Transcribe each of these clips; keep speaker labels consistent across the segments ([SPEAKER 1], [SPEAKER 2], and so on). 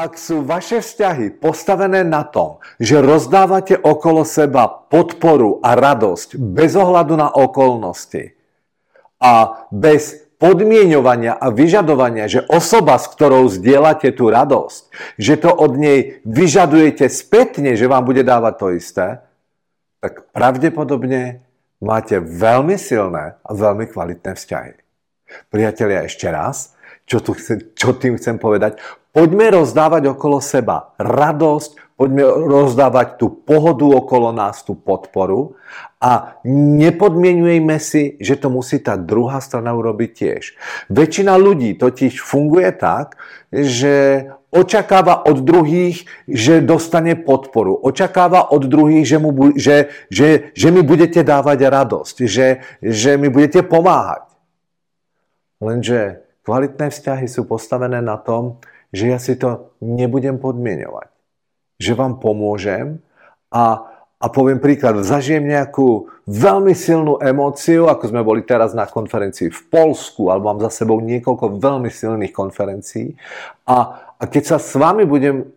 [SPEAKER 1] Ak sú vaše vzťahy postavené na tom, že rozdávate okolo seba podporu a radosť bez ohľadu na okolnosti a bez podmienovania a vyžadovania, že osoba, s ktorou zdieľate tú radosť, že to od nej vyžadujete spätne, že vám bude dávať to isté, tak pravdepodobne máte veľmi silné a veľmi kvalitné vzťahy. Priatelia, ešte raz, čo, tu chcem, čo tým chcem povedať? Poďme rozdávať okolo seba radosť, poďme rozdávať tú pohodu okolo nás, tú podporu a nepodmienujeme si, že to musí tá druhá strana urobiť tiež. Väčšina ľudí totiž funguje tak, že očakáva od druhých, že dostane podporu. Očakáva od druhých, že, mu, že, že, že mi budete dávať radosť, že, že mi budete pomáhať. Lenže kvalitné vzťahy sú postavené na tom, že ja si to nebudem podmienovať. Že vám pomôžem a, a poviem príklad, zažijem nejakú veľmi silnú emóciu, ako sme boli teraz na konferencii v Polsku, alebo mám za sebou niekoľko veľmi silných konferencií a, a keď sa s vami budem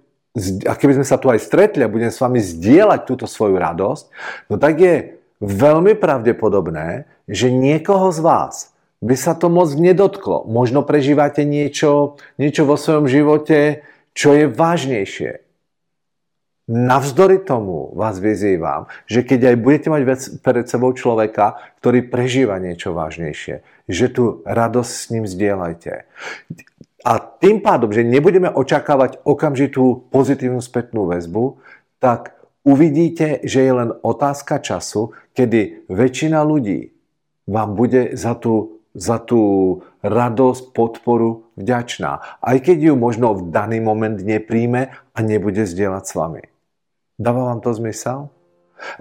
[SPEAKER 1] a keby sme sa tu aj stretli a budem s vami zdieľať túto svoju radosť, no tak je veľmi pravdepodobné, že niekoho z vás by sa to moc nedotklo. Možno prežívate niečo, niečo vo svojom živote, čo je vážnejšie. Navzdory tomu vás vyzývam, že keď aj budete mať pred sebou človeka, ktorý prežíva niečo vážnejšie, že tu radosť s ním zdieľajte. A tým pádom, že nebudeme očakávať okamžitú pozitívnu spätnú väzbu, tak uvidíte, že je len otázka času, kedy väčšina ľudí vám bude za tú za tú radosť, podporu vďačná. Aj keď ju možno v daný moment nepríjme a nebude zdieľať s vami. Dáva vám to zmysel?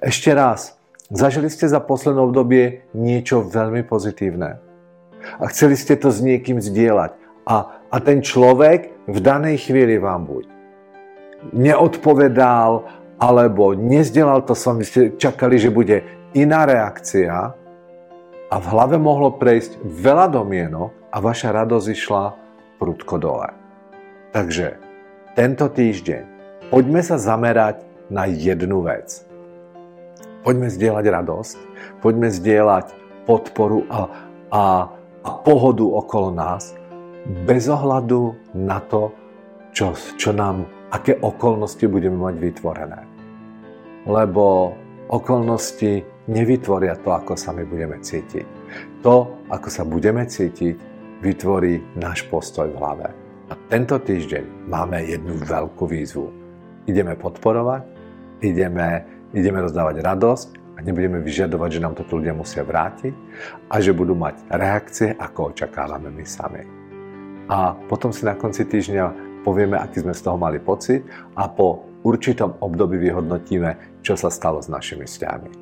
[SPEAKER 1] Ešte raz, zažili ste za posledné obdobie niečo veľmi pozitívne a chceli ste to s niekým zdieľať a, a ten človek v danej chvíli vám buď neodpovedal alebo nezdielal to s vami, ste čakali, že bude iná reakcia, a v hlave mohlo prejsť veľa domienok a vaša radosť išla prudko dole. Takže tento týždeň poďme sa zamerať na jednu vec. Poďme zdieľať radosť, poďme zdieľať podporu a, a, a pohodu okolo nás bez ohľadu na to, čo, čo nám, aké okolnosti budeme mať vytvorené. Lebo okolnosti nevytvoria to, ako sa my budeme cítiť. To, ako sa budeme cítiť, vytvorí náš postoj v hlave. A tento týždeň máme jednu veľkú výzvu. Ideme podporovať, ideme, ideme rozdávať radosť a nebudeme vyžadovať, že nám to ľudia musia vrátiť a že budú mať reakcie, ako očakávame my sami. A potom si na konci týždňa povieme, aký sme z toho mali pocit a po určitom období vyhodnotíme, čo sa stalo s našimi vzťahmi.